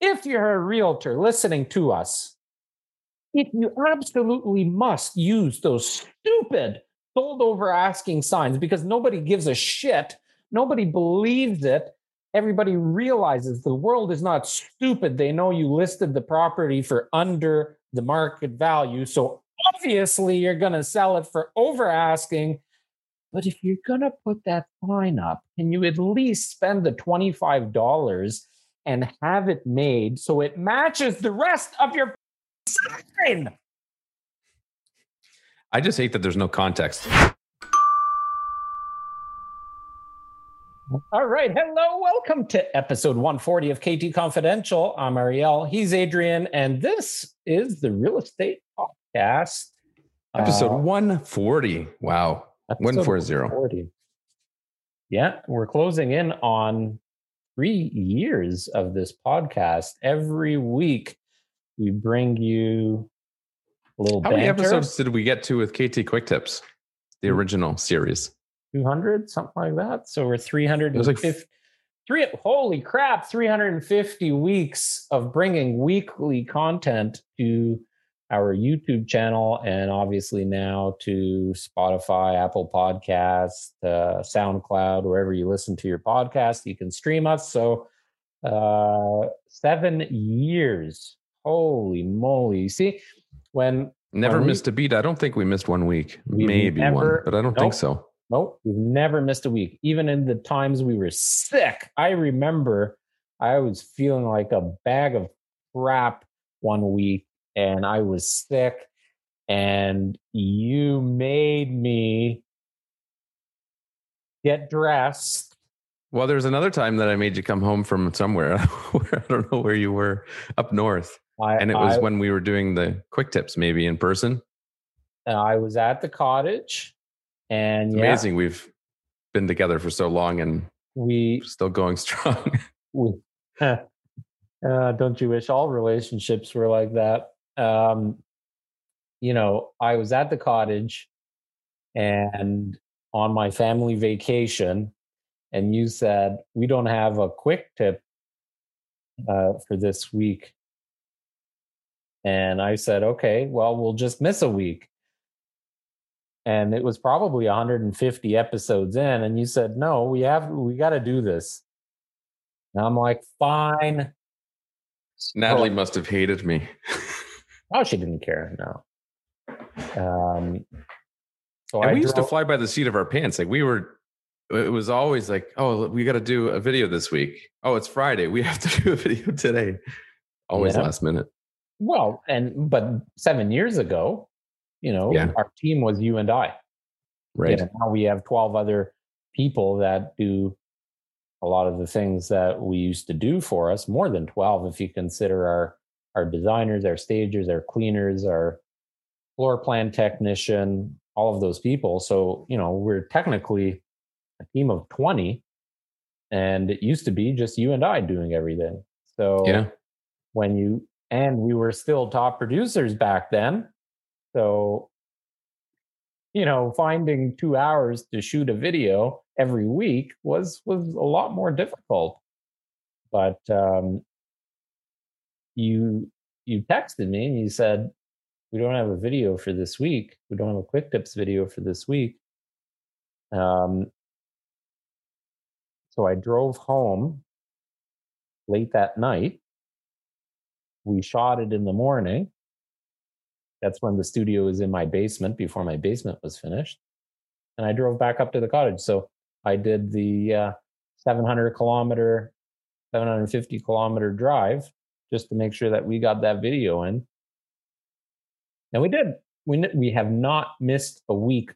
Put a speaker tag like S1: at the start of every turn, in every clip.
S1: if you're a realtor listening to us, if you absolutely must use those stupid sold over asking signs because nobody gives a shit, nobody believes it, everybody realizes the world is not stupid. They know you listed the property for under the market value. So obviously you're going to sell it for over asking. But if you're going to put that sign up, can you at least spend the $25 and have it made so it matches the rest of your sign?
S2: I just hate that there's no context.
S1: All right. Hello. Welcome to episode 140 of KT Confidential. I'm Ariel. He's Adrian. And this is the real estate podcast.
S2: Episode uh, 140. Wow. 140. 140.
S1: Yeah. We're closing in on three years of this podcast. Every week, we bring you a little
S2: How
S1: banter.
S2: many episodes did we get to with KT Quick Tips, the hmm. original series?
S1: 200, something like that. So we're 350. Like three, holy crap, 350 weeks of bringing weekly content to our YouTube channel and obviously now to Spotify, Apple Podcasts, uh, SoundCloud, wherever you listen to your podcast, you can stream us. So uh, seven years. Holy moly. You see, when
S2: never when missed we, a beat. I don't think we missed one week. Maybe never, one, but I don't nope, think so.
S1: Nope, we've never missed a week. Even in the times we were sick, I remember I was feeling like a bag of crap one week, and I was sick, and you made me get dressed.
S2: Well, there's another time that I made you come home from somewhere. I don't know where you were up north. I, and it was I, when we were doing the quick tips, maybe in person.
S1: I was at the cottage and
S2: it's yeah, amazing we've been together for so long and we still going strong.
S1: we, uh, don't you wish all relationships were like that? Um, you know, I was at the cottage and on my family vacation, and you said, We don't have a quick tip uh, for this week. And I said, Okay, well, we'll just miss a week. And it was probably 150 episodes in and you said no we have we got to do this. And i'm like fine.
S2: Natalie must have hated me
S1: oh she didn't care no um
S2: so and we used to fly by the seat of our pants like we were it was always like oh we got to do a video this week oh it's friday we have to do a video today always yeah. last minute
S1: well and but seven years ago you know, yeah. our team was you and I.
S2: Right.
S1: now we have 12 other people that do a lot of the things that we used to do for us, more than 12 if you consider our our designers, our stagers, our cleaners, our floor plan technician, all of those people. So, you know, we're technically a team of 20 and it used to be just you and I doing everything. So,
S2: yeah.
S1: when you and we were still top producers back then, so, you know, finding two hours to shoot a video every week was was a lot more difficult. But um, you you texted me and you said we don't have a video for this week. We don't have a quick tips video for this week. Um, so I drove home late that night. We shot it in the morning. That's when the studio was in my basement before my basement was finished. And I drove back up to the cottage. So I did the uh, 700 kilometer, 750 kilometer drive just to make sure that we got that video in. And we did. We, we have not missed a week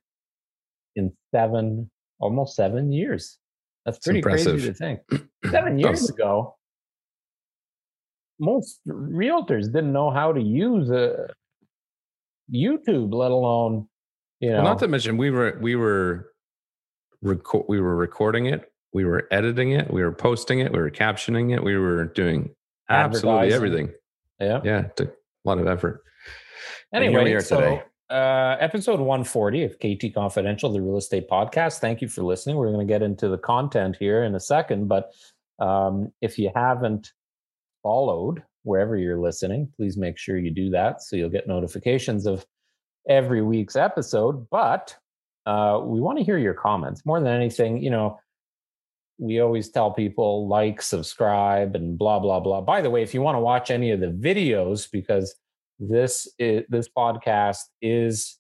S1: in seven, almost seven years. That's pretty crazy to think. Seven years ago, most realtors didn't know how to use a, YouTube, let alone you know.
S2: Well, not to mention we were we were record we were recording it, we were editing it, we were posting it, we were captioning it, we were doing absolutely everything.
S1: Yeah,
S2: yeah, it took a lot of effort.
S1: Anyway, so today. Uh, episode 140 of KT Confidential, the real estate podcast. Thank you for listening. We're going to get into the content here in a second, but um, if you haven't followed wherever you're listening. Please make sure you do that so you'll get notifications of every week's episode. But uh, we want to hear your comments more than anything. You know, we always tell people like, subscribe, and blah blah blah. By the way, if you want to watch any of the videos, because this is this podcast is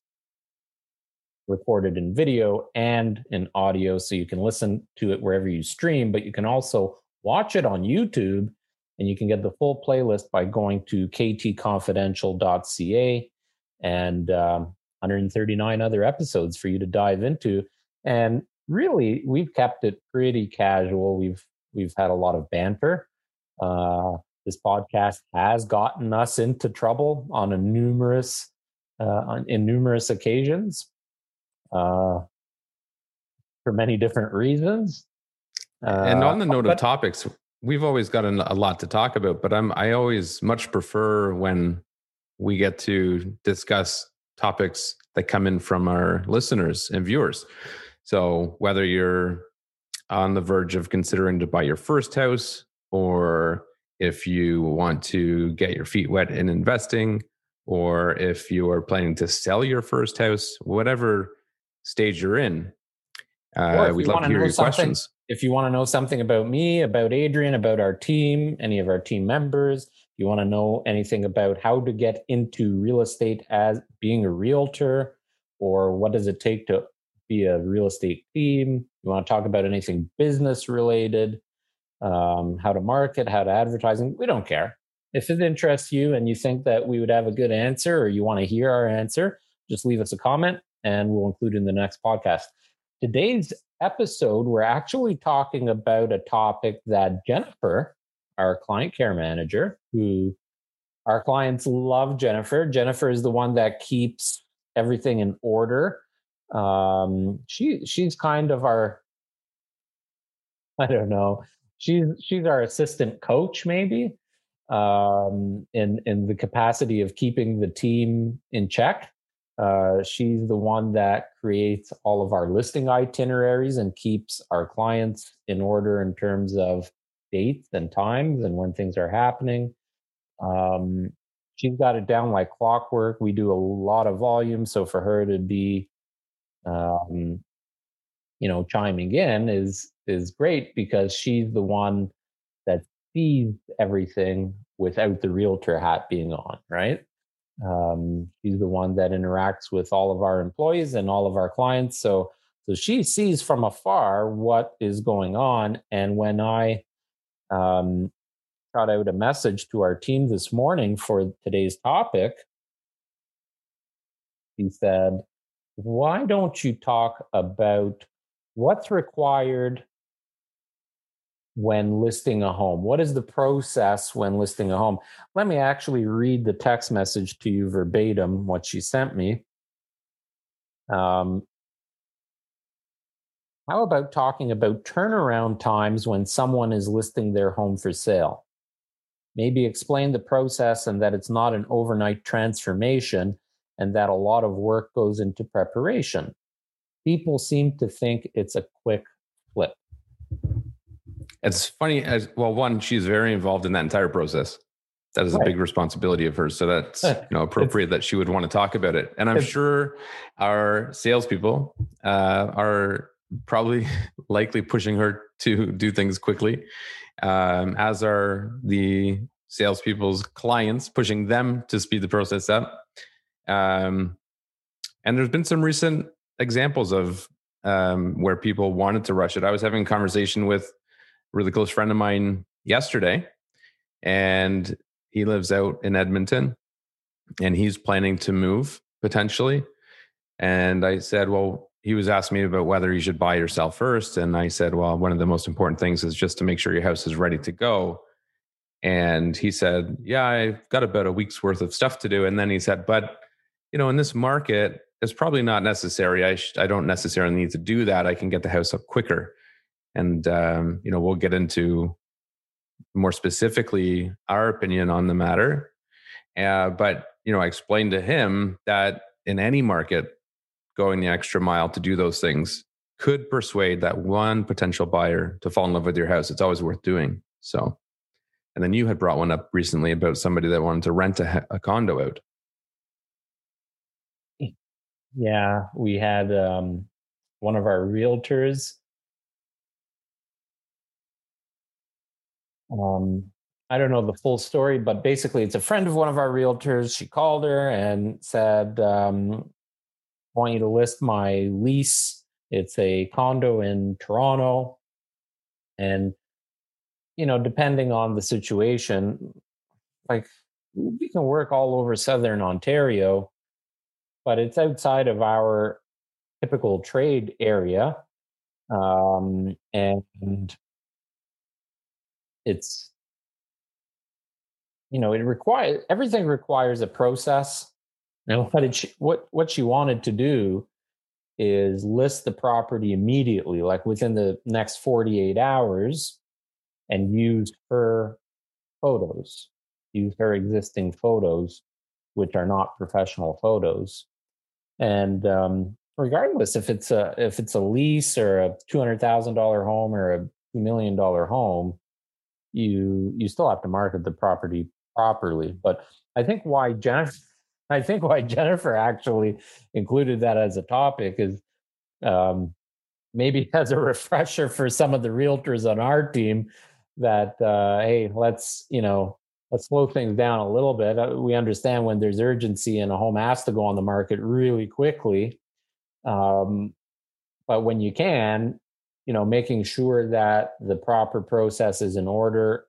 S1: recorded in video and in audio, so you can listen to it wherever you stream, but you can also watch it on YouTube, and you can get the full playlist by going to ktconfidential.ca and um, 139 other episodes for you to dive into. And really we've kept it pretty casual. We've we've had a lot of banter. Uh, this podcast has gotten us into trouble on a numerous uh, on, in numerous occasions uh, for many different reasons.
S2: and on the uh, note but, of topics, we've always got a lot to talk about. But I'm I always much prefer when we get to discuss topics that come in from our listeners and viewers. So whether you're on the verge of considering to buy your first house, or if you want to get your feet wet in investing, or if you are planning to sell your first house, whatever stage you're in, uh, we'd love to hear your questions.
S1: If you want to know something about me, about Adrian, about our team, any of our team members, you want to know anything about how to get into real estate as being a realtor, or what does it take to be a real estate theme. you want to talk about anything business related, um, how to market, how to advertising, we don't care. If it interests you and you think that we would have a good answer or you want to hear our answer, just leave us a comment and we'll include in the next podcast. Today's episode, we're actually talking about a topic that Jennifer, our client care manager, who our clients love Jennifer. Jennifer is the one that keeps everything in order um, she she's kind of our I don't know. She's she's our assistant coach, maybe, um, in in the capacity of keeping the team in check. Uh, she's the one that creates all of our listing itineraries and keeps our clients in order in terms of dates and times and when things are happening. Um, she's got it down like clockwork. We do a lot of volume, so for her to be um, you know, chiming in is is great because she's the one that sees everything without the realtor hat being on, right? Um, she's the one that interacts with all of our employees and all of our clients. So so she sees from afar what is going on. And when I um, shot out a message to our team this morning for today's topic, he said, why don't you talk about what's required when listing a home? What is the process when listing a home? Let me actually read the text message to you verbatim, what she sent me. Um, how about talking about turnaround times when someone is listing their home for sale? Maybe explain the process and that it's not an overnight transformation and that a lot of work goes into preparation. People seem to think it's a quick flip.
S2: It's funny as well. One, she's very involved in that entire process. That is a big responsibility of hers. So that's you know appropriate that she would want to talk about it. And I'm sure our salespeople uh, are probably likely pushing her to do things quickly, um, as are the salespeople's clients pushing them to speed the process up. Um, and there's been some recent examples of um, where people wanted to rush it. I was having a conversation with a really close friend of mine yesterday, and he lives out in Edmonton and he's planning to move potentially. And I said, Well, he was asking me about whether you should buy or sell first. And I said, Well, one of the most important things is just to make sure your house is ready to go. And he said, Yeah, I've got about a week's worth of stuff to do. And then he said, But you know, in this market, it's probably not necessary. I sh- I don't necessarily need to do that. I can get the house up quicker, and um, you know, we'll get into more specifically our opinion on the matter. Uh, but you know, I explained to him that in any market, going the extra mile to do those things could persuade that one potential buyer to fall in love with your house. It's always worth doing. So And then you had brought one up recently about somebody that wanted to rent a, a condo out.
S1: Yeah, we had um, one of our realtors. Um, I don't know the full story, but basically, it's a friend of one of our realtors. She called her and said, um, I want you to list my lease. It's a condo in Toronto. And, you know, depending on the situation, like we can work all over Southern Ontario, but it's outside of our typical trade area. Um, and it's you know, it requires everything requires a process. What did she, what what she wanted to do is list the property immediately, like within the next 48 hours, and use her photos, use her existing photos, which are not professional photos. And um, regardless if it's a if it's a lease or a two hundred thousand dollar home or a two million dollar home, you you still have to market the property properly. But I think why Jennifer, I think why Jennifer actually included that as a topic is um, maybe as a refresher for some of the realtors on our team that uh, hey, let's you know let's slow things down a little bit. Uh, we understand when there's urgency and a home has to go on the market really quickly. Um, but when you can, you know, making sure that the proper process is in order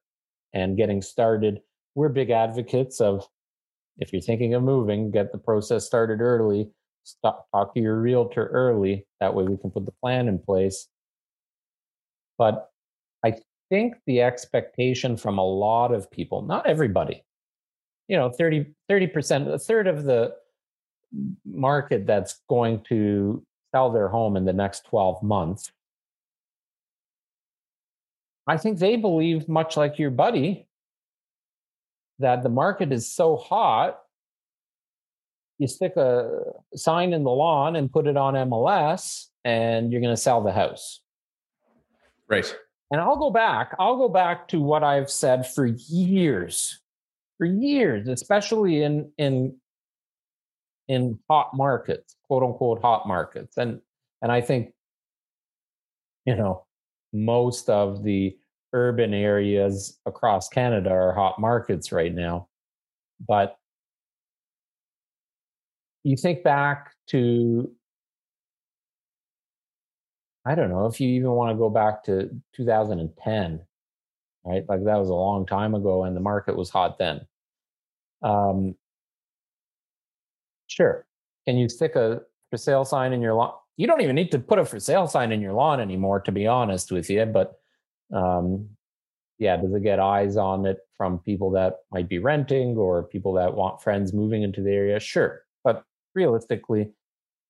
S1: and getting started we're big advocates of if you're thinking of moving, get the process started early. Stop, talk to your realtor early. That way we can put the plan in place. But I think the expectation from a lot of people, not everybody, you know, 30, 30%, a third of the market that's going to sell their home in the next 12 months. I think they believe, much like your buddy, that the market is so hot, you stick a sign in the lawn and put it on MLS, and you're going to sell the house.
S2: Right.
S1: And I'll go back. I'll go back to what I've said for years, for years, especially in in in hot markets, quote unquote hot markets, and and I think you know most of the urban areas across Canada are hot markets right now. But you think back to, I don't know if you even want to go back to 2010, right? Like that was a long time ago and the market was hot then. Um, sure. Can you stick a for sale sign in your lawn? You don't even need to put a for sale sign in your lawn anymore, to be honest with you. But um, yeah, does it get eyes on it from people that might be renting or people that want friends moving into the area? Sure. But realistically,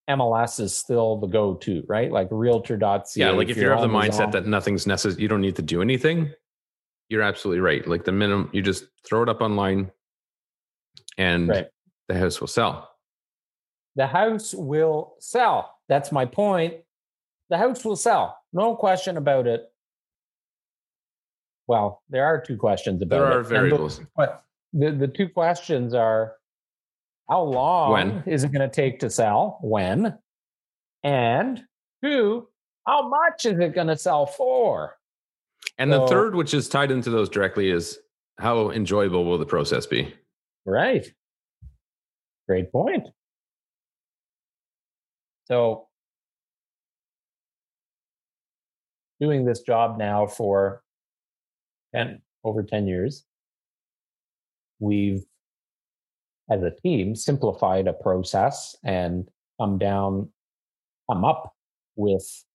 S1: MLS is still the go to, right? Like realtor.ca.
S2: Yeah, like if, if you have the mindset on, that nothing's necessary, you don't need to do anything, you're absolutely right. Like the minimum, you just throw it up online and right. the house will sell.
S1: The house will sell. That's my point. The house will sell. No question about it. Well, there are two questions about
S2: there are it. variables.
S1: The, the, the two questions are how long when? is it going to take to sell? When? And two, how much is it going to sell for?
S2: And so, the third, which is tied into those directly, is how enjoyable will the process be?
S1: Right. Great point. So, doing this job now for 10 over 10 years we've as a team simplified a process and come down come up with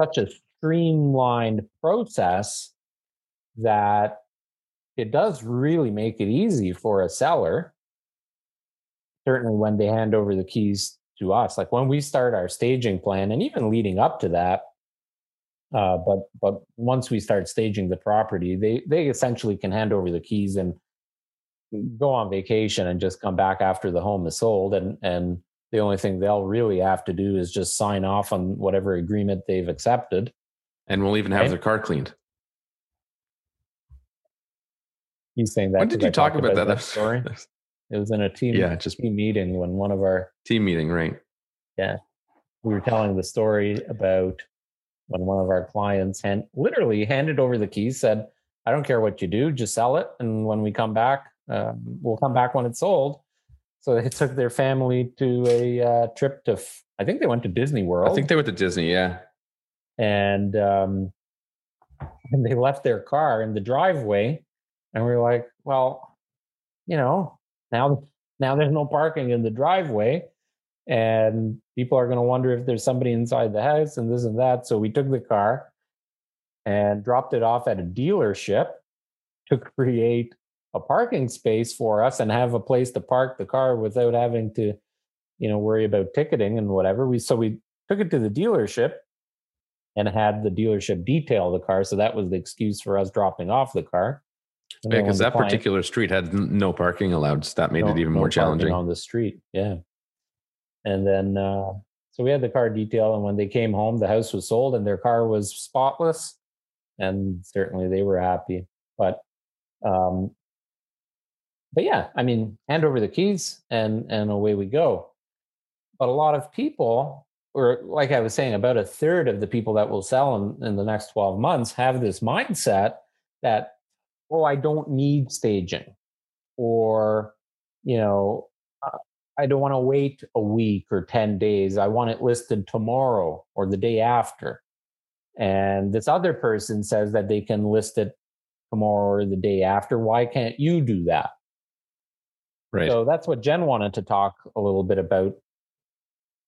S1: such a streamlined process that it does really make it easy for a seller. Certainly when they hand over the keys to us like when we start our staging plan and even leading up to that uh, but but once we start staging the property, they they essentially can hand over the keys and go on vacation and just come back after the home is sold. And and the only thing they'll really have to do is just sign off on whatever agreement they've accepted.
S2: And we'll even have their car cleaned.
S1: He's saying that.
S2: When did you talk about, about, that?
S1: story? It was in a team, yeah, just team meeting when one of our
S2: team meeting, right?
S1: Yeah, we were telling the story about when one of our clients hand, literally handed over the keys, said, "I don't care what you do, just sell it, and when we come back, um, we'll come back when it's sold." So they took their family to a uh, trip to, I think they went to Disney World.
S2: I think they went to Disney, yeah.
S1: And um, and they left their car in the driveway, and we are like, well, you know, now now there's no parking in the driveway, and people are going to wonder if there's somebody inside the house and this and that. So we took the car and dropped it off at a dealership to create a parking space for us and have a place to park the car without having to, you know, worry about ticketing and whatever. We so we took it to the dealership and had the dealership detail the car. So that was the excuse for us dropping off the car.
S2: And yeah, because that client, particular street had no parking allowed. So that made no, it even no more challenging
S1: on the street. Yeah. And then, uh, so we had the car detail, and when they came home, the house was sold, and their car was spotless, and certainly they were happy. But um, but yeah, I mean, hand over the keys and and away we go. But a lot of people, or like I was saying, about a third of the people that will sell in, in the next 12 months have this mindset that, oh, I don't need staging, or you know, I don't want to wait a week or 10 days. I want it listed tomorrow or the day after. And this other person says that they can list it tomorrow or the day after. Why can't you do that?
S2: Right.
S1: So that's what Jen wanted to talk a little bit about,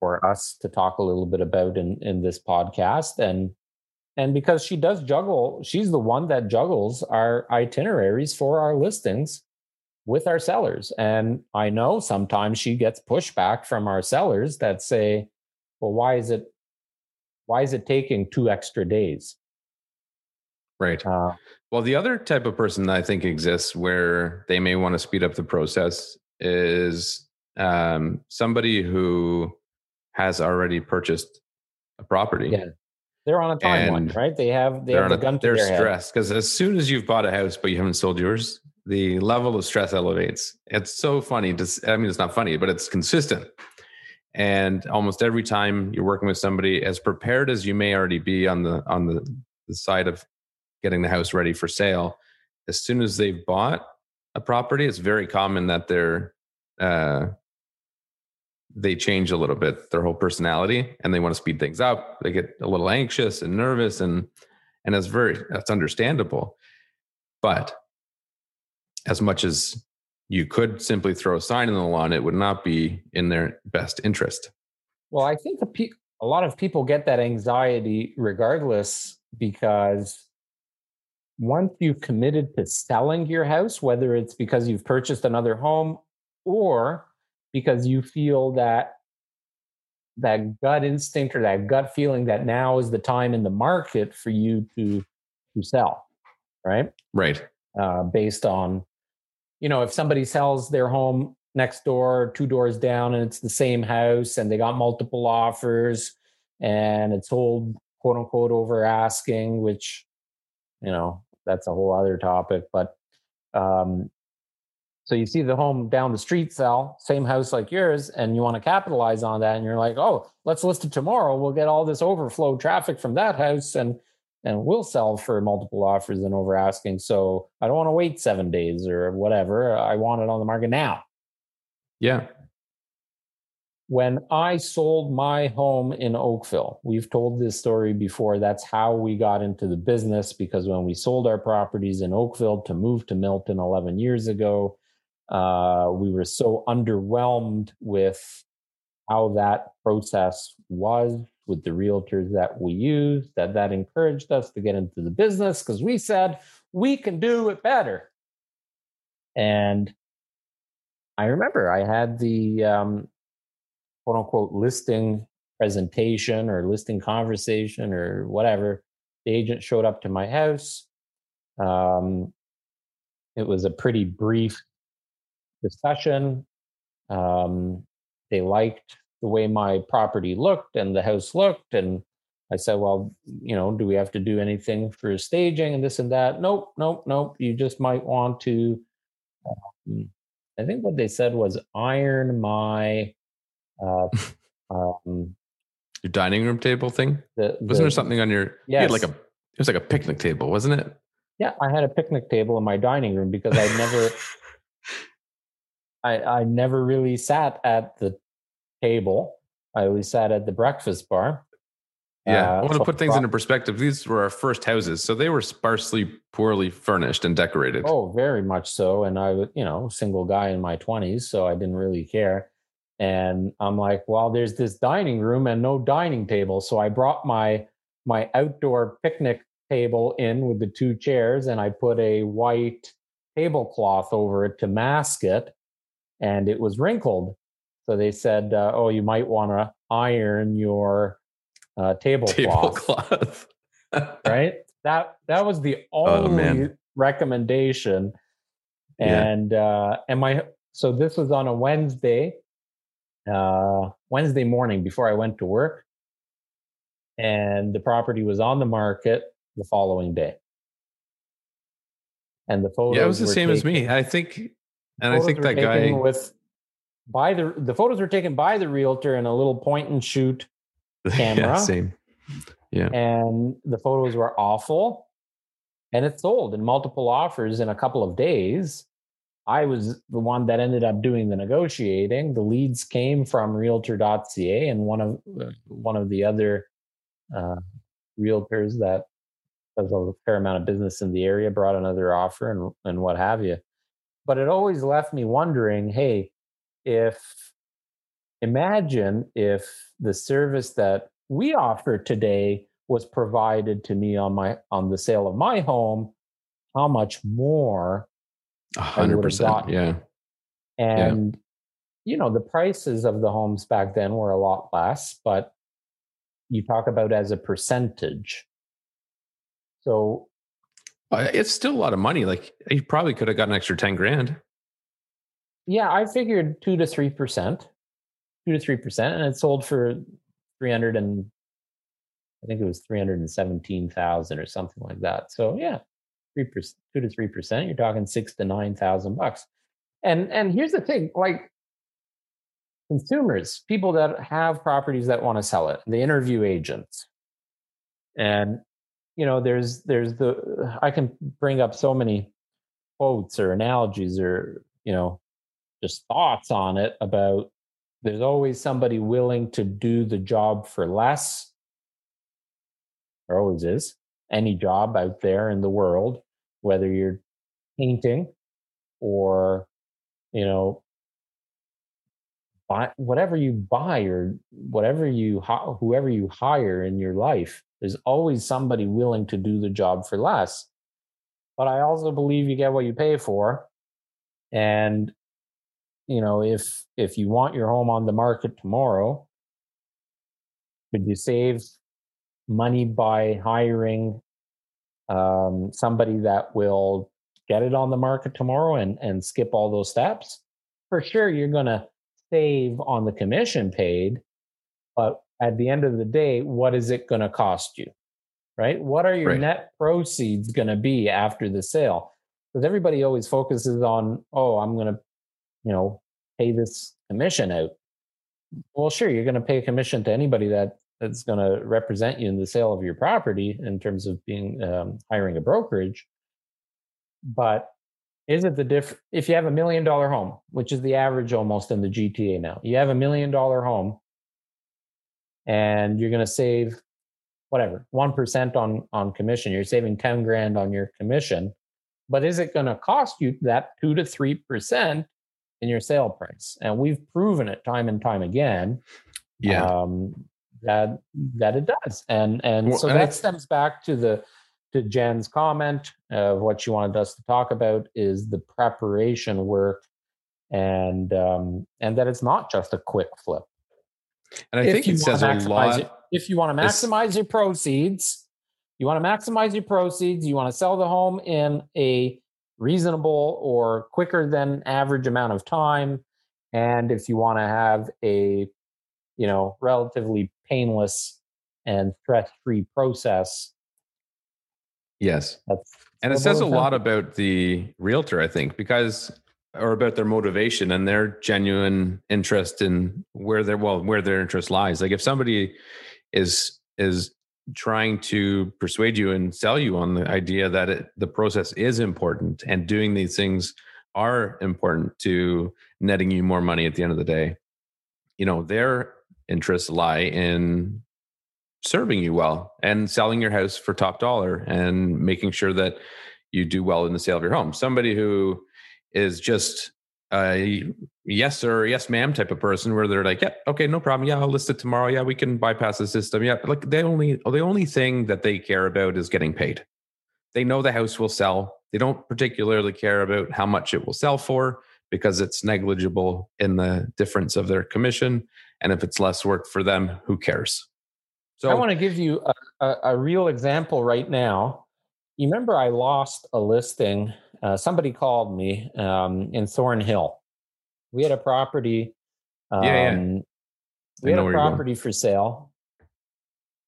S1: for us to talk a little bit about in in this podcast, and and because she does juggle, she's the one that juggles our itineraries for our listings with our sellers. And I know sometimes she gets pushback from our sellers that say, "Well, why is it why is it taking two extra days?"
S2: Right. Uh, well, the other type of person that I think exists where they may want to speed up the process is um, somebody who has already purchased a property.
S1: Yeah. They're on a timeline, right? They have they have the gun
S2: a, They're stressed because as soon as you've bought a house but you haven't sold yours, the level of stress elevates. It's so funny. To, I mean, it's not funny, but it's consistent. And almost every time you're working with somebody, as prepared as you may already be on the on the, the side of getting the house ready for sale, as soon as they've bought a property, it's very common that they're uh, they change a little bit their whole personality and they want to speed things up. They get a little anxious and nervous and and that's very that's understandable. But as much as you could simply throw a sign in the lawn, it would not be in their best interest.
S1: Well, I think a, pe- a lot of people get that anxiety regardless because once you've committed to selling your house, whether it's because you've purchased another home or because you feel that that gut instinct or that gut feeling that now is the time in the market for you to to sell, right?
S2: Right.
S1: Uh, based on, you know, if somebody sells their home next door, two doors down, and it's the same house, and they got multiple offers, and it's sold quote unquote over asking, which you know that's a whole other topic but um so you see the home down the street sell same house like yours and you want to capitalize on that and you're like oh let's list it tomorrow. We'll get all this overflow traffic from that house and and we'll sell for multiple offers and over asking so i don't want to wait seven days or whatever. I want it on the market now.
S2: Yeah
S1: when I sold my home in Oakville, we've told this story before. That's how we got into the business because when we sold our properties in Oakville to move to Milton 11 years ago, uh, we were so underwhelmed with how that process was with the realtors that we used that that encouraged us to get into the business because we said we can do it better. And I remember I had the um, quote unquote listing presentation or listing conversation or whatever. The agent showed up to my house. Um, it was a pretty brief discussion. Um, they liked the way my property looked and the house looked, and I said, well, you know, do we have to do anything for staging and this and that? Nope, nope, nope. You just might want to. Um, I think what they said was iron my. Uh, um,
S2: your dining room table thing.
S1: the,
S2: Wasn't there something on your? You like a. It was like a picnic table, wasn't it?
S1: Yeah, I had a picnic table in my dining room because I never, I I never really sat at the table. I always sat at the breakfast bar.
S2: Yeah,
S1: Uh,
S2: I want to
S1: so
S2: put things
S1: pro-
S2: into perspective. These were our first houses, so they were sparsely, poorly furnished and decorated.
S1: Oh, very much so. And I was, you know, single guy in my twenties, so I didn't really care. And I'm like, well, there's this dining room and no dining table, so I brought my my outdoor picnic table in with the two chairs, and I put a white tablecloth over it to mask it, and it was wrinkled. So they said, uh, oh, you might want to iron your uh, tablecloth
S2: Tablecloth.
S1: right? That that was the
S2: Oh,
S1: only
S2: man.
S1: recommendation.
S2: Yeah.
S1: And uh and my so this was on a Wednesday, uh Wednesday morning before I went to work. And the property was on the market the following day. And the photos
S2: yeah, it was the same as
S1: taken-
S2: me. I think, and I think that guy.
S1: with by the the photos were taken by the realtor in a little point and shoot
S2: yeah,
S1: camera.
S2: same. Yeah.
S1: And the photos were awful and it sold in multiple offers in a couple of days i was the one that ended up doing the negotiating. The leads came from realtor.ca and one of uh, one of the other uh, realtors that does a fair amount of business in the area brought another offer and, and what have you. But it always left me wondering hey if imagine if the service that we offer today was provided to me on my on the sale of my home how much more
S2: hundred percent. Yeah.
S1: and you know the prices of the homes back then were a lot less but you talk about as a percentage so
S2: Uh, It's still a lot of money. Like you probably could have got an extra 10 grand.
S1: yeah i figured 2 to 3 percent 2 to 3 percent and it sold for 300 and i think it was 317000 or something like that so yeah 3 percent 2 to 3 percent you're talking 6 to 9000 bucks. And and here's the thing like consumers people that have properties that want to sell it they interview agents. And you know there's there's the i can bring up so many quotes or analogies or you know just thoughts on it about there's always somebody willing to do the job for less. There always is. Any job out there in the world whether you're painting or you know buy whatever you buy or whatever you whoever you hire in your life there's always somebody willing to do the job for less. But i also believe you get what you pay for. And you know if if you want your home on the market tomorrow could you save money by hiring um, somebody that will get it on the market tomorrow and and skip all those steps for sure you're going to save on the commission paid but at the end of the day what is it going to cost you right? What are your
S2: Right.
S1: net proceeds going to be after the sale? Because everybody always focuses on oh i'm going to you know pay this commission out. Well sure you're going to pay a commission to anybody that that's going to represent you in the sale of your property in terms of being um, hiring a brokerage. But is it the diff if you have a million dollar home which is the average almost in the gta now you have a million dollar home and you're going to save whatever 1% on on commission you're saving 10 grand on your commission but is it going to cost you that 2 to 3% in your sale price? And we've proven it time and time again.
S2: Yeah.
S1: um, that that it does and and
S2: Well,
S1: so
S2: and
S1: that
S2: I-
S1: stems back to the to jen's comment of what she wanted us to talk about is the preparation work and um and that it's not just a quick flip
S2: and I
S1: if
S2: think it says a lot.
S1: it- if you want to
S2: It's-
S1: maximize your proceeds you want to maximize your proceeds you want to sell the home in a reasonable or quicker than average amount of time and if you want to have a you know relatively painless and stress free process.
S2: Yes. That's and it says a lot about the realtor, I think, because or about their motivation and their genuine interest in where their well where their interest lies. Like if somebody is is trying to persuade you and sell you on the idea that it, the process is important and doing these things are important to netting you more money at the end of the day you know their interests lie in serving you well and selling your house for top dollar and making sure that you do well in the sale of your home somebody who is just a yes sir, yes ma'am type of person where they're like, yeah, okay, no problem. Yeah, I'll list it tomorrow. Yeah, we can bypass the system. Yeah, like they only the only thing that they care about is getting paid. They know the house will sell. They don't particularly care about how much it will sell for because it's negligible in the difference of their commission. And if it's less work for them, who cares?
S1: So I want to give you a, a, a real example right now. You remember I lost a listing uh, somebody called me um, in Thornhill. We had a property. Um, yeah, yeah. Um, we had a property for sale,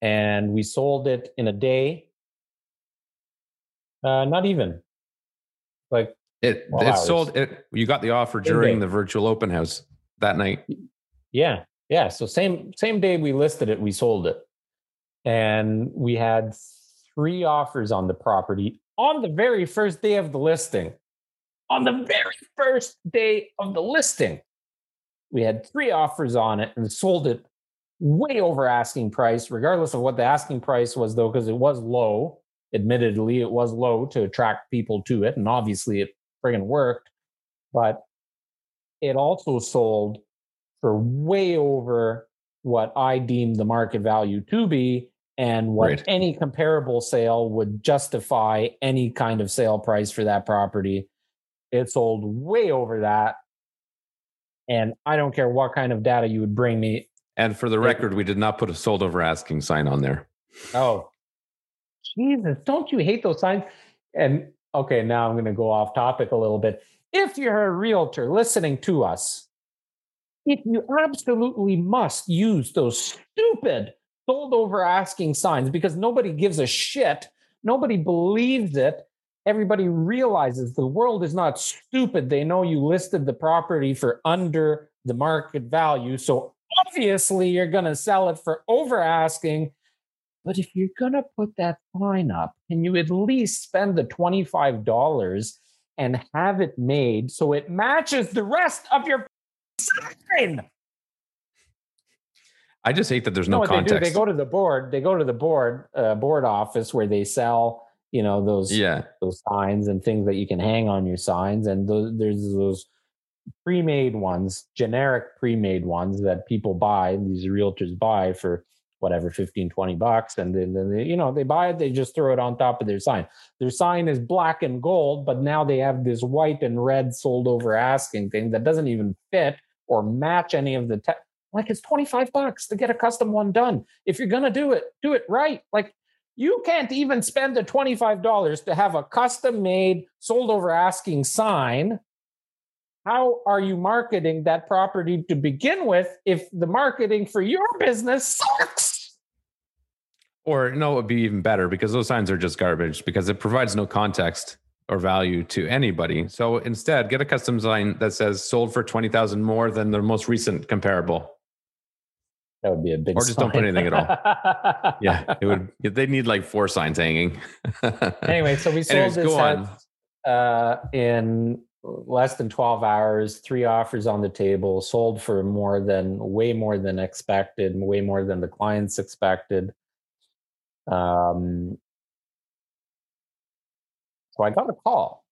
S1: and we sold it in a day. Uh, not even like
S2: it. It hours. sold. It. You got the offer during the virtual open house that night.
S1: Yeah, yeah. So same same day we listed it, we sold it, and we had three offers on the property on the very first day of the listing. On the very first day of the listing, we had three offers on it and sold it way over asking price, regardless of what the asking price was, though, because it was low. Admittedly, it was low to attract people to it. And obviously, it friggin' worked. But it also sold for way over what I deemed the market value to be and what right. any comparable sale would justify any kind of sale price for that property. It sold way over that. And I don't care what kind of data you would bring me.
S2: And for the record, we did not put a sold over asking sign on there.
S1: Oh, Jesus, don't you hate those signs? And okay, now I'm going to go off topic a little bit. If you're a realtor listening to us, if you absolutely must use those stupid sold over asking signs because nobody gives a shit. Nobody believes it. Everybody realizes the world is not stupid. They know you listed the property for under the market value. So obviously you're going to sell it for over asking. But if you're going to put that sign up, can you at least spend the $25 and have it made so it matches the rest of your sign?
S2: I just hate that there's no, no context.
S1: They, do, they, go to the board. They go to the board uh, board office where they sell you know those
S2: yeah
S1: those signs and things that you can hang on your signs and those, there's those pre-made ones generic pre-made ones that people buy these realtors buy for whatever 15 20 bucks and then, then they, you know they buy it they just throw it on top of their sign their sign is black and gold but now they have this white and red sold over asking thing that doesn't even fit or match any of the te- like it's 25 bucks to get a custom one done. If you're going to do it, do it right. Like you can't even spend the $25 to have a custom made, sold over asking sign. How are you marketing that property to begin with if the marketing for your business sucks?
S2: Or no, it would be even better because those signs are just garbage because it provides no context or value to anybody. So instead, get a custom sign that says sold for 20,000 more than the most recent comparable.
S1: That would be a big.
S2: Or just sign. don't put anything at all. yeah, it would. They need like four signs hanging.
S1: anyway, so we sold Anyways, this house uh, in less than 12 hours three offers on the table sold for more than way more than expected way more than the clients expected um, so i got a call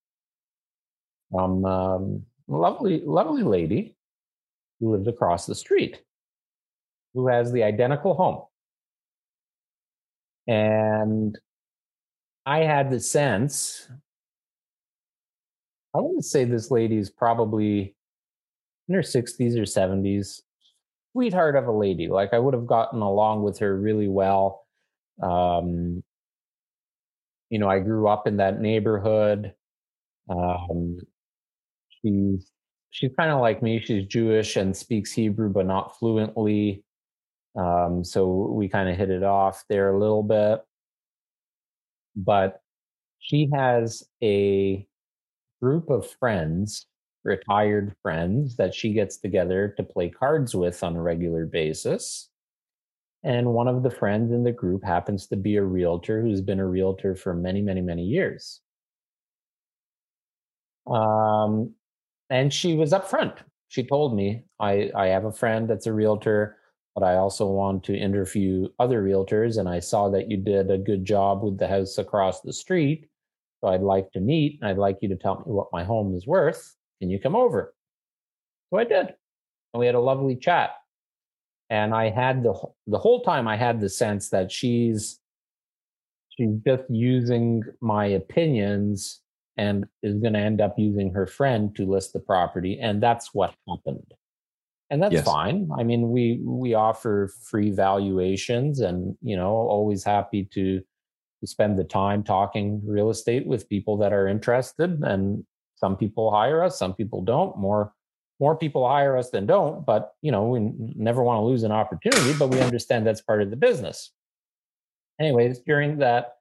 S1: from um, a lovely lovely lady who lived across the street who has the identical home. And I had the sense, I want to say this lady is probably in her 60s or 70s, sweetheart of a lady. Like I would have gotten along with her really well. Um, you know, I grew up in that neighborhood. Um, she's she's kind of like me. She's Jewish and speaks Hebrew, but not fluently. Um, so we kind of hit it off there a little bit. But she has a group of friends, retired friends, that she gets together to play cards with on a regular basis. And one of the friends in the group happens to be a realtor who's been a realtor for many, many, many years. Um, and she was upfront. She told me, I, I have a friend that's a realtor, but I also want to interview other realtors. And I saw that you did a good job with the house across the street. So I'd like to meet. I'd like you to tell me what my home is worth. Can you come over? So I did. And we had a lovely chat. And I had the the whole time I had the sense that she's she's just using my opinions and is going to end up using her friend to list the property and that's what happened and that's yes. fine i mean we we offer free valuations and you know always happy to to spend the time talking real estate with people that are interested and some people hire us some people don't more more people hire us than don't but you know we never want to lose an opportunity but we understand that's part of the business. Anyways during that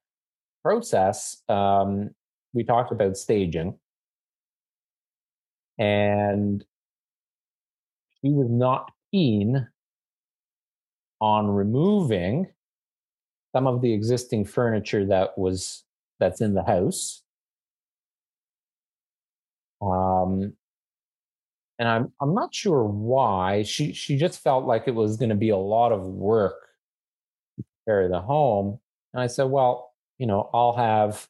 S1: process um, we talked about staging. And she was not keen on removing some of the existing furniture that was that's in the house. Um and i'm i'm not sure why she she just felt like it was going to be a lot of work to carry the home and i said well you know i'll have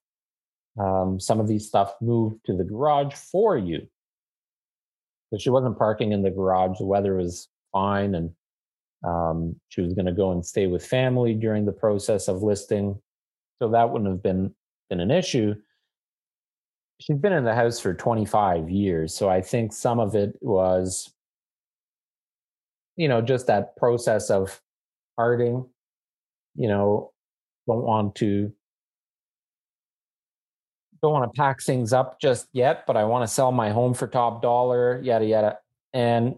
S1: um, some of these stuff moved to the garage for you. But she wasn't parking in the garage. The weather was fine, and um, she was going to go and stay with family during the process of listing. So that wouldn't have been been an issue. She's been in the house for 25 years, so I think some of it was, you know, just that process of parting. You know, don't want to don't want to pack things up just yet, but I want to sell my home for top dollar, yada yada. And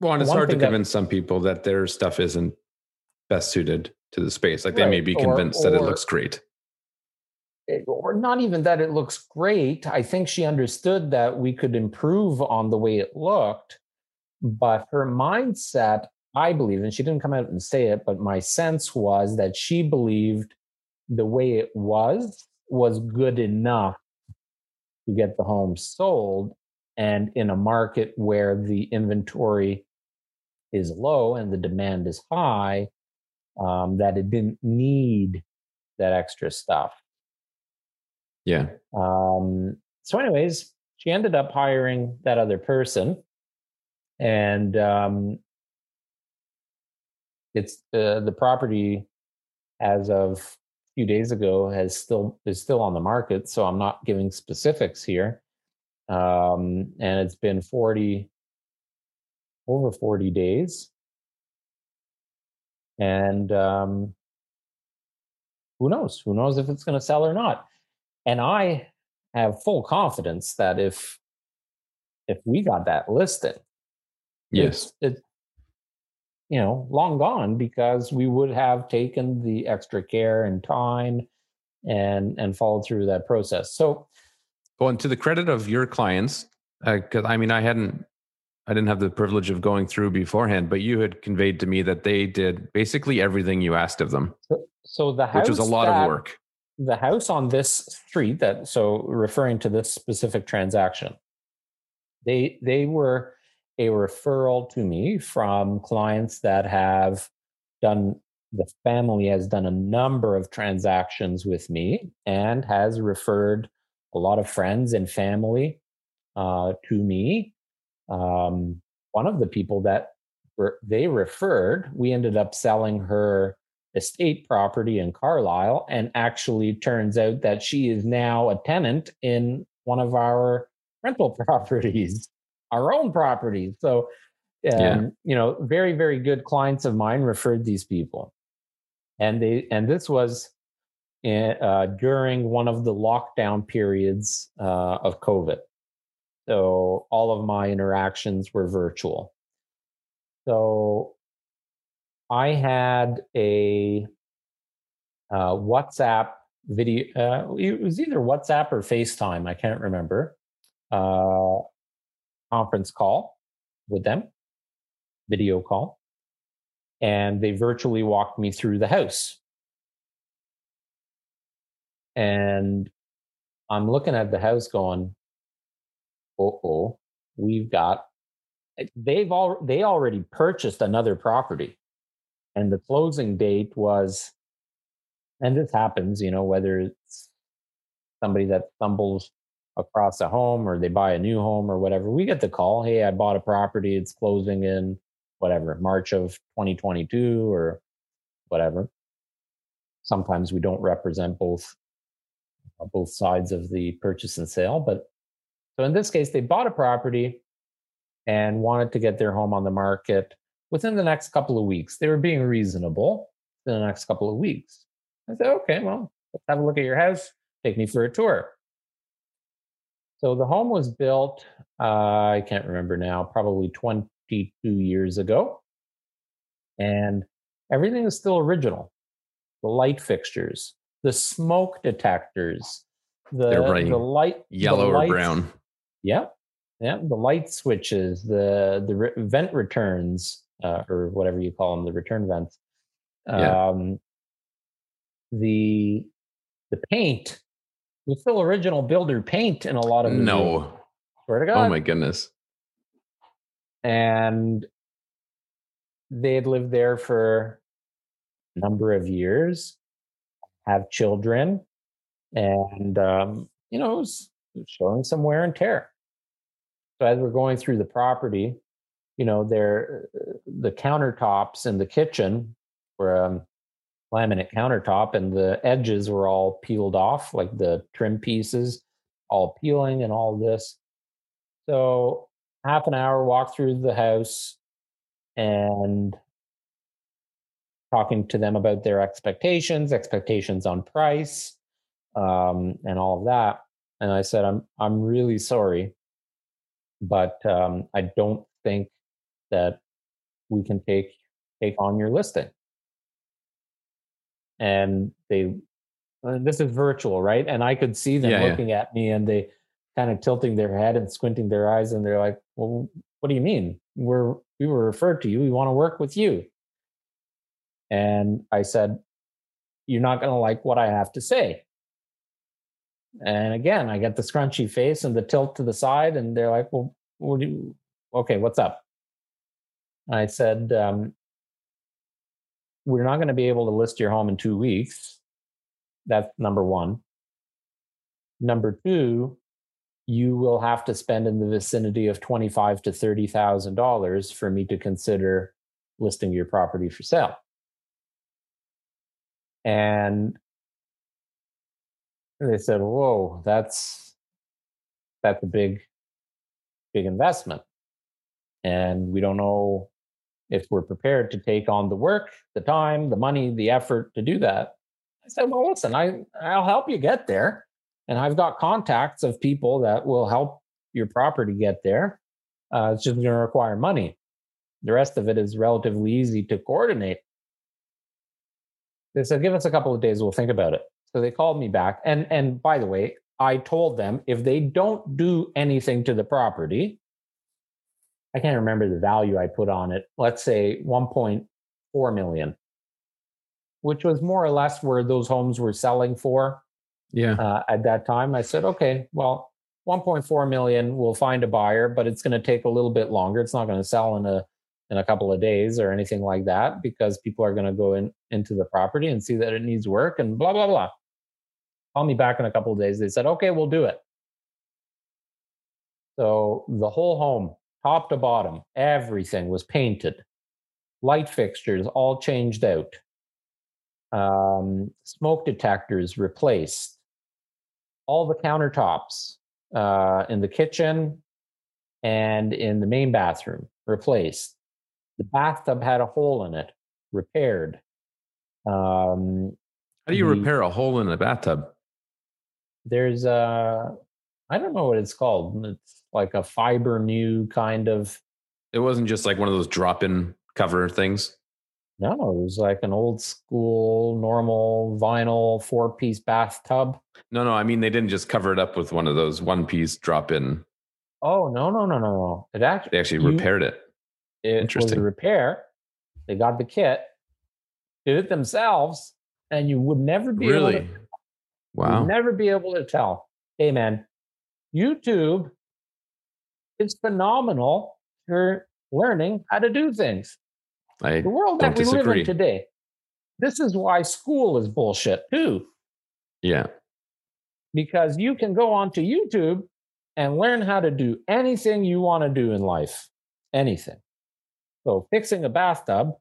S2: well, and it's hard to convince that, some people that their stuff isn't best suited to the space. Like they may be convinced or, that it looks great.
S1: Or not even that it looks great. I think she understood that we could improve on the way it looked, but her mindset, I believe, and she didn't come out and say it, but my sense was that she believed the way it was was good enough to get the home sold and in a market where the inventory is low and the demand is high um, that it didn't need that extra stuff
S2: yeah.
S1: Um, so anyways she ended up hiring that other person and um, it's uh, the property as of a few days ago has still is still on the market so i'm not giving specifics here. Um, and it's been 40 over 40 days. And um, who knows? Who knows if it's going to sell or not and i have full confidence that if if we got that listed
S2: yes
S1: it, you know, long gone because we would have taken the extra care and time and and followed through that process. So,
S2: well, and to the credit of your clients, because uh, I mean, I hadn't, I didn't have the privilege of going through beforehand, but you had conveyed to me that they did basically everything you asked of them.
S1: So, so the house
S2: which was a lot
S1: that,
S2: of work.
S1: The house on this street that, so referring to this specific transaction, they they were a referral to me from clients that have done the family has done a number of transactions with me and has referred a lot of friends and family uh, to me. Um, one of the people that were, they referred, we ended up selling her estate property in Carlisle, and actually turns out that she is now a tenant in one of our rental properties our own properties. So, um, yeah. you know, very, very good clients of mine referred these people. And they, and this was in, uh, during one of the lockdown periods uh, of COVID. So all of my interactions were virtual. So I had a uh, WhatsApp video. Uh, it was either WhatsApp or FaceTime. I can't remember. Uh, conference call with them, video call, and they virtually walked me through the house. And I'm looking at the house going, oh, oh, we've got, they've all, they already purchased another property. And the closing date was, and this happens, you know, whether it's somebody that stumbles across a home or they buy a new home or whatever, we get the call, hey, I bought a property, it's closing in whatever, March of 2022 or whatever. Sometimes we don't represent both uh, both sides of the purchase and sale. But so in this case, they bought a property and wanted to get their home on the market within the next couple of weeks. They were being reasonable in the next couple of weeks. I said, okay, well, let's have a look at your house. Take me for a tour. So the home was built, uh, I can't remember now, probably 22 years ago. And everything is still original. The light fixtures, the smoke detectors, the, the light,
S2: yellow
S1: the
S2: or brown.
S1: Yeah, yeah, the light switches, the the re- vent returns, uh, or whatever you call them, the return vents. Yeah. Um, the the paint was still original builder paint in a lot of
S2: no.
S1: Swear to oh
S2: God. Oh my goodness.
S1: And they had lived there for a number of years have children, and um, you know, it was showing some wear and tear. So as we're going through the property, you know, there the countertops in the kitchen were um, laminate countertop, and the edges were all peeled off, like the trim pieces, all peeling, and all this. So half an hour walk through the house, and talking to them about their expectations, expectations on price, um, and all of that. And I said, I'm I'm really sorry, but um, I don't think that we can take take on your listing. And they, and this is virtual, right? And I could see them yeah, looking yeah. at me, and they kind of tilting their head and squinting their eyes, and they're like, "Well, what do you mean? We're we were referred to you. We want to work with you." And I said, You're not going to like what I have to say. And again, I get the scrunchy face and the tilt to the side, and they're like, Well, what do you, okay, what's up? I said, um, We're not going to be able to list your home in two weeks. That's number one. Number two, you will have to spend in the vicinity of twenty-five to thirty thousand dollars for me to consider listing your property for sale. And they said, "Whoa, that's that's a big, big investment, and we don't know if we're prepared to take on the work, the time, the money, the effort to do that." I said, "Well, listen, I I'll help you get there, and I've got contacts of people that will help your property get there. Uh, it's just going to require money. The rest of it is relatively easy to coordinate." They said, give us a couple of days, we'll think about it. So they called me back. And and by the way, I told them if they don't do anything to the property, I can't remember the value I put on it. Let's say 1.4 million, which was more or less where those homes were selling for.
S2: Yeah.
S1: Uh, at that time, I said, okay, well, 1.4 million, we'll find a buyer, but it's going to take a little bit longer. It's not going to sell in a in a couple of days or anything like that because people are going to go in into the property and see that it needs work and blah blah blah call me back in a couple of days they said okay we'll do it so the whole home top to bottom everything was painted light fixtures all changed out um, smoke detectors replaced all the countertops uh, in the kitchen and in the main bathroom replaced the bathtub had a hole in it, repaired. Um,
S2: How do you the, repair a hole in a bathtub?
S1: There's a, I don't know what it's called. It's like a fiber new kind of.
S2: It wasn't just like one of those drop in cover things.
S1: No, it was like an old school, normal vinyl four piece bathtub.
S2: No, no, I mean they didn't just cover it up with one of those one piece drop in.
S1: Oh no, no, no, no, no! It actually
S2: They actually
S1: you-
S2: repaired it.
S1: It was
S2: Interesting.
S1: a repair. They got the kit, did it themselves, and you would never be able
S2: Really?
S1: to
S2: Wow.
S1: Never be able to tell. Hey, man, YouTube is phenomenal for learning how to do things.
S2: I
S1: The world that we live in today. This is why school is bullshit too,
S2: yeah.
S1: because you can go onto YouTube and learn how to do anything you want to do in life. Anything. So fixing a bathtub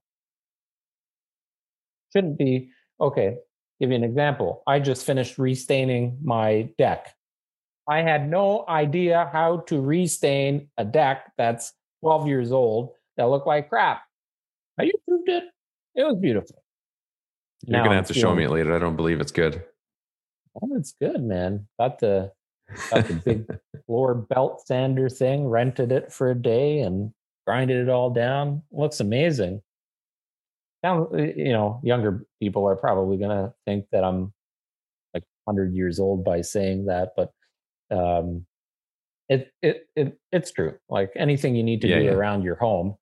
S1: shouldn't be okay. Give you an example. I just finished restaining my deck. I had no idea how to restain a deck that's 12 years old that looked like crap. I YouTubed it. It was beautiful.
S2: You're
S1: Now
S2: gonna
S1: I'm
S2: have to show me it later. I don't believe it's good.
S1: Oh, it's good, man. Got the got the big floor belt sander thing. Rented it for a day and grinded it all down. Looks amazing. Now, uh, you know, younger people are probably gonna think that I'm like 100 years old by saying that, but um, it it it it's true. Like anything you need to
S2: Yeah,
S1: do
S2: yeah.
S1: around your home,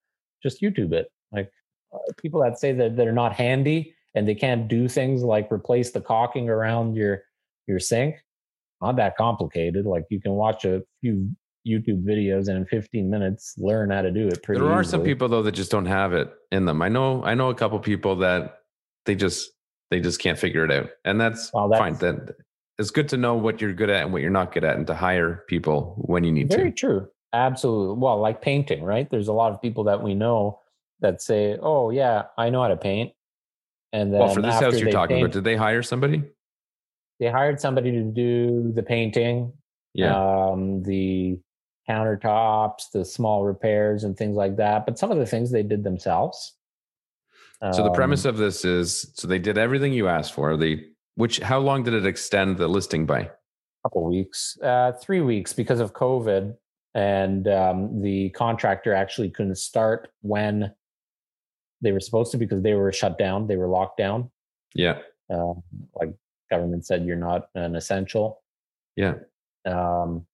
S1: just YouTube it. Like uh, people that say that they're not handy and they can't do things like replace the caulking around your your sink not that complicated like you can watch a few youtube videos and in 15 minutes learn how to do it pretty
S2: there are some people though that just don't have it in them. I know I know a couple people that they just they just can't figure it out. And that's,
S1: Well,
S2: fine.
S1: that's-
S2: That it's good to know what you're good at and what you're not good at and to hire people when you need
S1: very
S2: to.
S1: Very true absolutely well like painting right there's a lot of people that we know that say oh yeah i know how to paint and then
S2: Well, for this house you're talking
S1: paint,
S2: about, did they hire somebody?
S1: they hired somebody to do the painting
S2: Yeah.
S1: um, the countertops, the small repairs and things like that. But some of the things they did themselves.
S2: so the premise
S1: Um,
S2: of this is so they did everything you asked for. They which how long did it extend the listing by?
S1: A couple weeks, uh, three weeks because of COVID, and um, the contractor actually couldn't start when they were supposed to because they were shut down. They were locked down.
S2: Yeah.
S1: Uh, like government said, you're not an essential.
S2: Yeah.
S1: Um,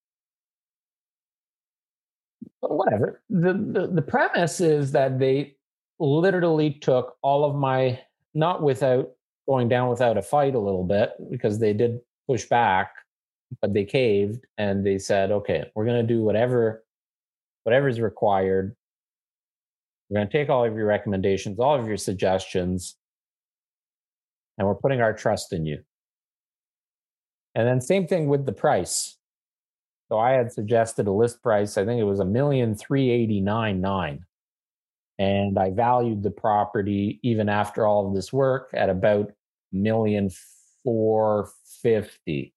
S1: but whatever. The, the the premise is that they literally took all of my not without going down without a fight a little bit because they did push back, but they caved and they said, okay, we're gonna do whatever whatever is required. We're gonna take all of your recommendations, all of your suggestions, and we're putting our trust in you. And then same thing with the price. So I had suggested a list price. I think it was a million three eighty nine nine, and I valued the property even after all of this work at about million four fifty,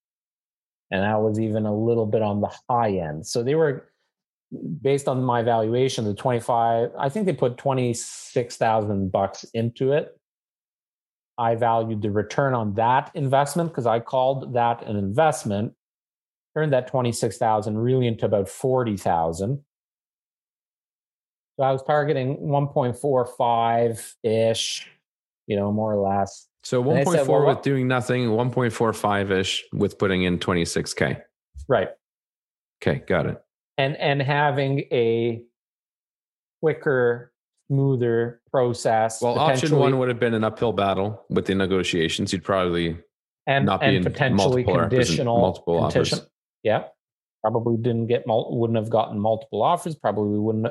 S1: and that was even a little bit on the high end. So they were based on my valuation, the twenty five. I think they put twenty six thousand bucks into it. I valued the return on that investment because I called that an investment turned that 26,000 really into about 40,000. So I was targeting 1.45 ish, you know, more or less.
S2: So
S1: And I said,
S2: 1.4
S1: well,
S2: with doing nothing, 1.45 ish with putting in 26k.
S1: Right.
S2: Okay, got it.
S1: And and having a quicker, smoother process.
S2: Well, option one would have been an uphill battle with the negotiations. You'd probably
S1: and,
S2: not be
S1: and
S2: in
S1: potentially
S2: multiple
S1: conditional
S2: multiple offers.
S1: Yeah. Probably didn't get mul- wouldn't have gotten multiple offers. Probably wouldn't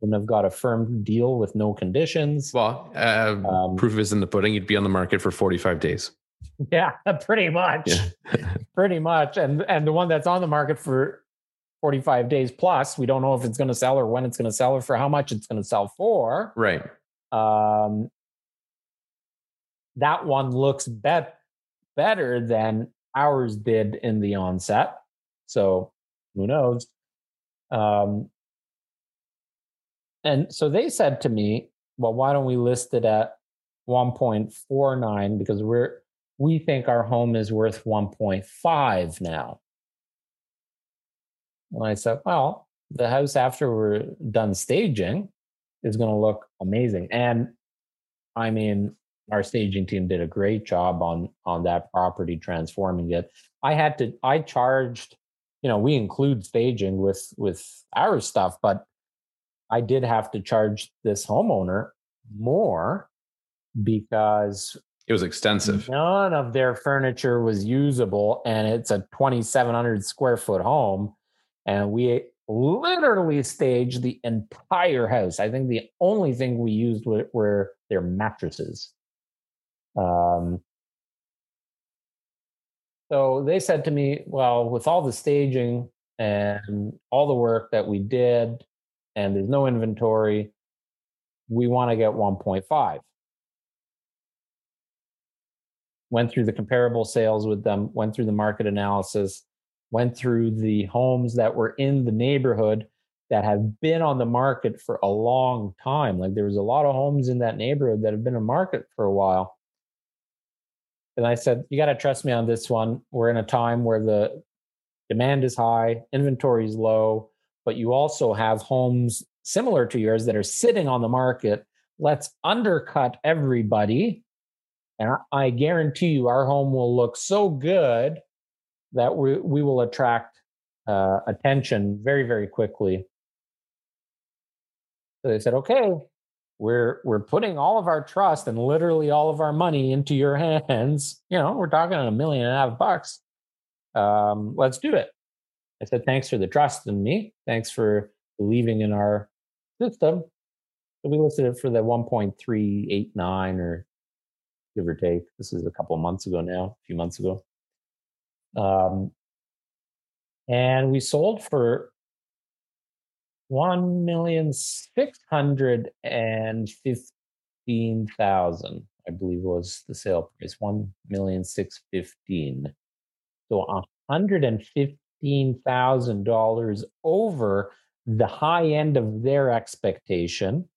S1: wouldn't have got a firm deal with no conditions.
S2: well, uh,
S1: Um,
S2: proof is in the pudding. You'd be on the market for 45 days.
S1: Yeah, pretty much.
S2: Yeah.
S1: pretty much. And and the one that's on the market for 45 days plus, we don't know if it's going to sell or when it's going to sell or for how much it's going to sell for.
S2: Right.
S1: Um, that one looks bet better than ours did in the onset. So who knows? Um, and so they said to me, well, why don't we list it at 1.49 because we're we think our home is worth 1.5 now. And I said, well, the house after we're done staging is going to look amazing. And I mean, our staging team did a great job on on that property transforming it. I had to I charged, you know, we include staging with with our stuff, but I did have to charge this homeowner more because
S2: it was extensive.
S1: None of their furniture was usable, and it's a 2,700 square foot home. And we literally staged the entire house. I think the only thing we used were, were their mattresses. Um, so they said to me, well, with all the staging and all the work that we did, and there's no inventory, we want to get 1.5 went through the comparable sales with them, went through the market analysis, went through the homes that were in the neighborhood that have been on the market for a long time. Like there was a lot of homes in that neighborhood that have been in market for a while. And I said, you got to trust me on this one. We're in a time where the demand is high, inventory is low, but you also have homes similar to yours that are sitting on the market. Let's undercut everybody and I guarantee you, our home will look so good that we, we will attract uh, attention very, very quickly. So they said, okay, we're we're putting all of our trust and literally all of our money into your hands. You know, we're talking a million and a half bucks. Um, let's do it. I said, thanks for the trust in me. Thanks for believing in our system. So we listed it for the 1.389 or give or take. This is a couple of months ago now, a few months ago. Um, and we sold for one million six hundred and fifteen thousand, I believe was the sale price. One million six fifteen. So a hundred and fifty $15,000 over the high end of their expectation,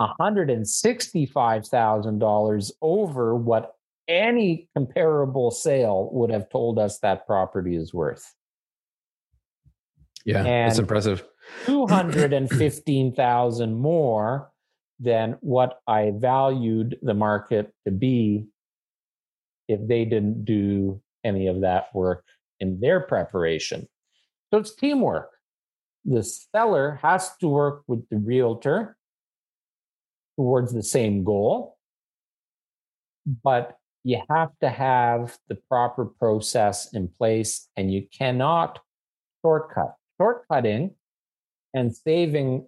S1: $165,000 over what any comparable sale would have told us that property is worth.
S2: Yeah, and impressive.
S1: 215,000 more than what I valued the market to be if they didn't do any of that work in their preparation. So it's teamwork. The seller has to work with the realtor towards the same goal. But you have to have the proper process in place and you cannot shortcut. Shortcutting and saving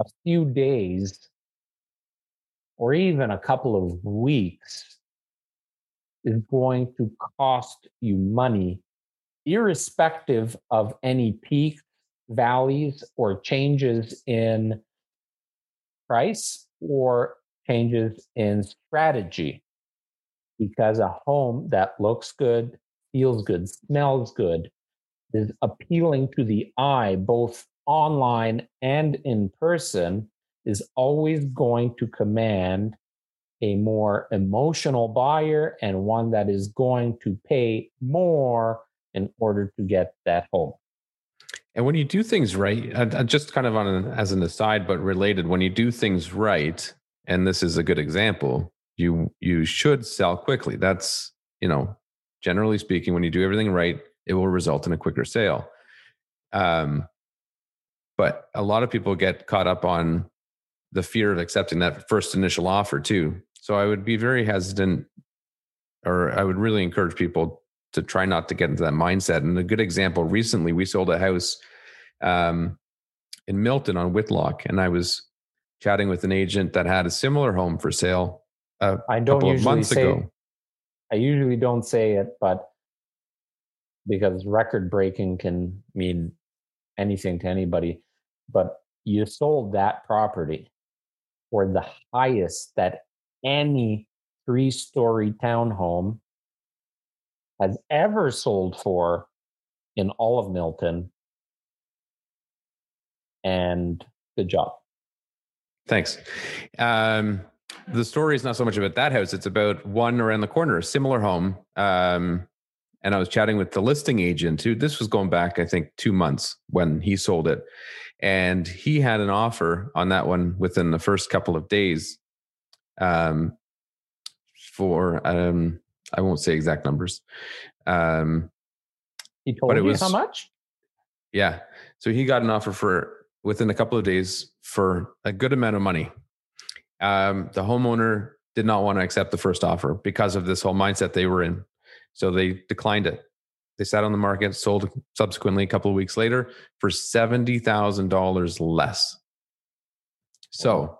S1: a few days or even a couple of weeks is going to cost you money, irrespective of any peaks, valleys, or changes in price or changes in strategy. Because a home that looks good, feels good, smells good, is appealing to the eye, both online and in person, is always going to command a more emotional buyer and one that is going to pay more in order to get that home.
S2: And when you do things right, uh, just kind of on an, as an aside, but related, when you do things right, and this is a good example, you you should sell quickly. That's you know, generally speaking, when you do everything right, it will result in a quicker sale. Um, but a lot of people get caught up on the fear of accepting that first initial offer too. So I would be very hesitant, or I would really encourage people to try not to get into that mindset. And a good example recently, we sold a house um, in Milton on Whitlock, and I was chatting with an agent that had a similar home for sale a I don't couple of months say, ago.
S1: I usually don't say it, but because record breaking can mean anything to anybody, but you sold that property for the highest that any three story townhome has ever sold for in all of Milton. And good job.
S2: Thanks. Um, the story is not so much about that house; it's about one around the corner, a similar home. Um, and I was chatting with the listing agent who this was going back, I think, two months when he sold it, and he had an offer on that one within the first couple of days um, for um, I won't say exact numbers. Um,
S1: he told you was, how much?
S2: Yeah, so he got an offer for within a couple of days for a good amount of money. Um, the homeowner did not want to accept the first offer because of this whole mindset they were in, so they declined it. They sat on the market, sold subsequently a couple of weeks later for seventy thousand dollars less. So,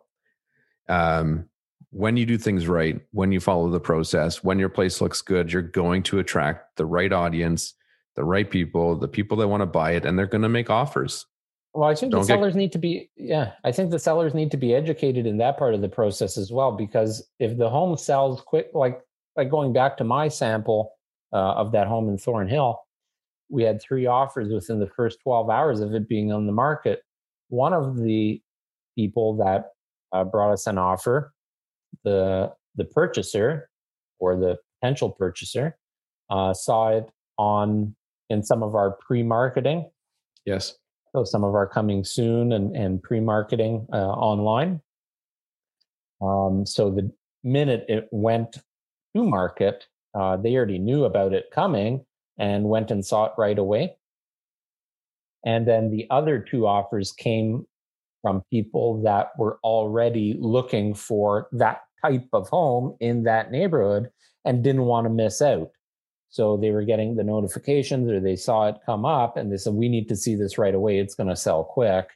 S2: um, when you do things right, when you follow the process, when your place looks good, you're going to attract the right audience, the right people, the people that want to buy it, and they're going to make offers.
S1: Well, I think Don't the sellers get... need to be, yeah, I think the sellers need to be educated in that part of the process as well. Because if the home sells quick, like like going back to my sample uh, of that home in Thornhill, we had three offers within the first 12 hours of it being on the market. One of the people that uh, brought us an offer the the purchaser or the potential purchaser uh, saw it on in some of our pre-marketing.
S2: Yes.
S1: So some of our coming soon and, and pre-marketing uh, online. Um, so the minute it went to market, uh, they already knew about it coming and went and saw it right away. And then the other two offers came from people that were already looking for that type of home in that neighborhood and didn't want to miss out. So they were getting the notifications or they saw it come up and they said, We need to see this right away. It's going to sell quick.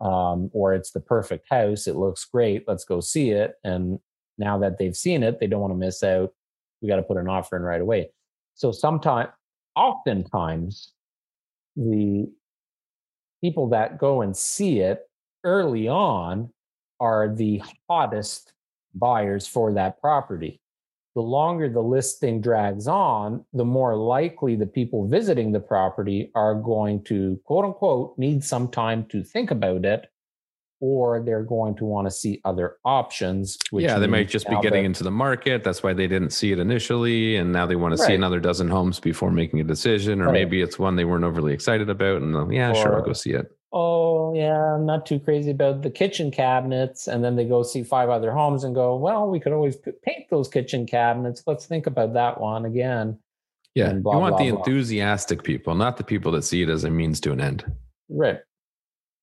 S1: Um, or it's the perfect house. It looks great. Let's go see it. And now that they've seen it, they don't want to miss out. We got to put an offer in right away. So sometimes, oftentimes, the people that go and see it early on are the hottest buyers for that property. The longer the listing drags on, the more likely the people visiting the property are going to, quote unquote, need some time to think about it, or they're going to want to see other options.
S2: yeah, they might just be getting into the market. That's why they didn't see it initially. And now they want to right. see another dozen homes before making a decision, or right. maybe it's one they weren't overly excited about. And yeah, or, sure, I'll go see it
S1: oh yeah i'm not too crazy about the kitchen cabinets. And then they go see five other homes and go well we could always paint those kitchen cabinets. Let's think about that one again.
S2: Yeah blah, you want blah, the blah. enthusiastic people not the people that see it as a means to an end.
S1: Right.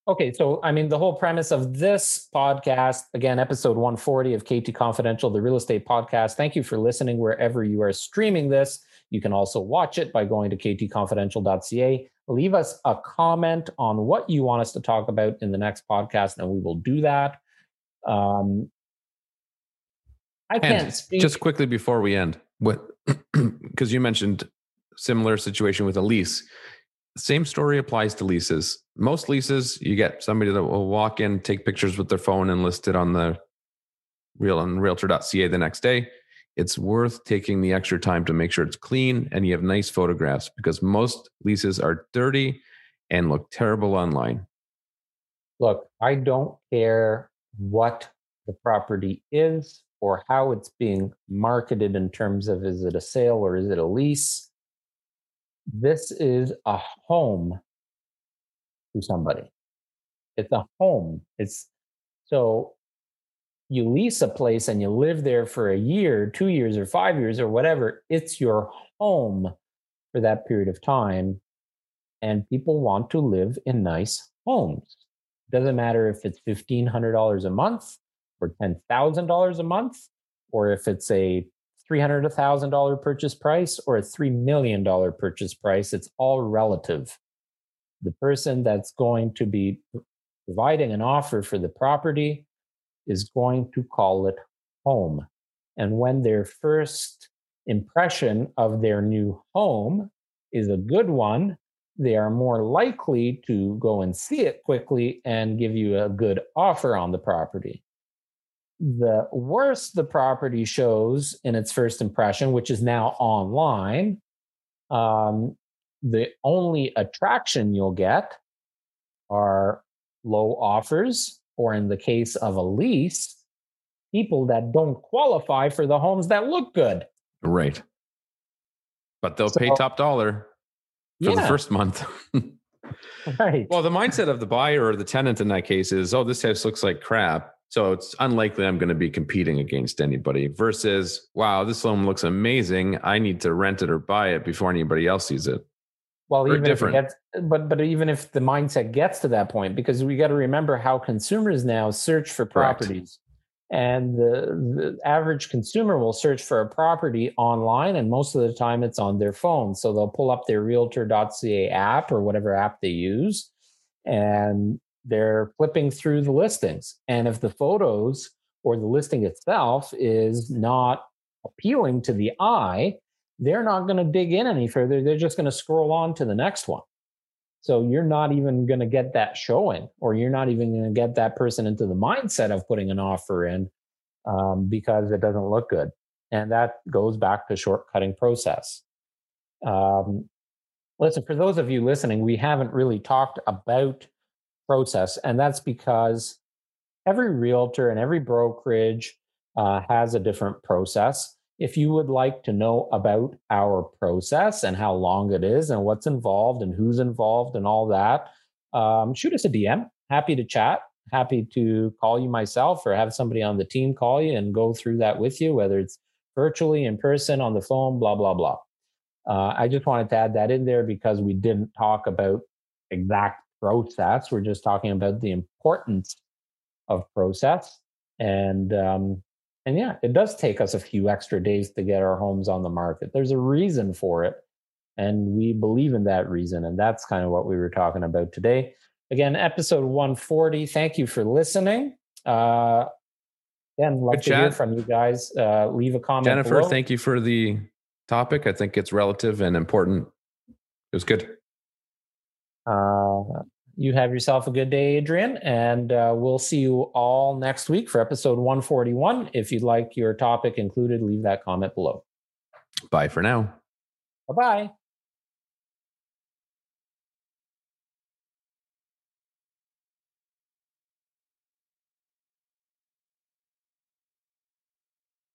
S1: Okay so i mean the whole premise of this podcast again episode 140 of kt confidential the real estate podcast. Thank you for listening wherever you are streaming this. You can also watch it by going to ktconfidential.ca leave us a comment on what you want us to talk about in the next podcast, and we will do that. Um, I can't and speak.
S2: Just quickly before we end, what because you mentioned similar situation with a lease. Same story applies to leases. Most leases, you get somebody that will walk in, take pictures with their phone, and list it on the real on realtor.ca the next day it's worth taking the extra time to make sure it's clean and you have nice photographs because most leases are dirty and look terrible online.
S1: Look, I don't care what the property is or how it's being marketed in terms of is it a sale or is it a lease. This is a home to somebody. It's a home. It's so you lease a place and you live there for a year, two years, or five years, or whatever, it's your home for that period of time. And people want to live in nice homes. Doesn't matter if it's $1,500 a month or $10,000 a month, or if it's a $300,000 $1,000 purchase price or a $3 million purchase price. It's all relative. The person that's going to be providing an offer for the property is going to call it home. And when their first impression of their new home is a good one, they are more likely to go and see it quickly and give you a good offer on the property. The worse the property shows in its first impression, which is now online, um, the only attraction you'll get are low offers or in the case of a lease, people that don't qualify for the homes that look good.
S2: Right. But they'll so, pay top dollar for yeah. the first month.
S1: right.
S2: Well, the mindset of the buyer or the tenant in that case is, oh, this house looks like crap. So it's unlikely I'm going to be competing against anybody versus, wow, this home looks amazing. I need to rent it or buy it before anybody else sees it.
S1: Well, even different. if it gets, but but even if the mindset gets to that point, because we got to remember how consumers now search for properties, Correct. and the, the average consumer will search for a property online, and most of the time it's on their phone. So they'll pull up their Realtor.ca app or whatever app they use, and they're flipping through the listings. And if the photos or the listing itself is not appealing to the eye, they're not going to dig in any further. They're just going to scroll on to the next one. So you're not even going to get that showing, or you're not even going to get that person into the mindset of putting an offer in um, because it doesn't look good. And that goes back to shortcutting process. Um, listen, for those of you listening, we haven't really talked about process. And that's because every realtor and every brokerage uh, has a different process. If you would like to know about our process and how long it is and what's involved and who's involved and all that, um, shoot us a DM. Happy to chat. Happy to call you myself or have somebody on the team call you and go through that with you, whether it's virtually, in person, on the phone, blah, blah, blah. Uh, I just wanted to add that in there because we didn't talk about exact process. We're just talking about the importance of process. And um, and yeah, it does take us a few extra days to get our homes on the market. There's a reason for it. And we believe in that reason. And that's kind of what we were talking about today. Again, episode 140. Thank you for listening. Uh, again, love Good to chat. hear from you guys. Uh, leave a comment.
S2: Jennifer,
S1: below.
S2: thank you for the topic. I think it's relative and important. It was good.
S1: Uh, you have yourself a good day, Adrian, and uh, we'll see you all next week for episode 141. If you'd like your topic included, leave that comment below.
S2: Bye for now.
S1: Bye bye.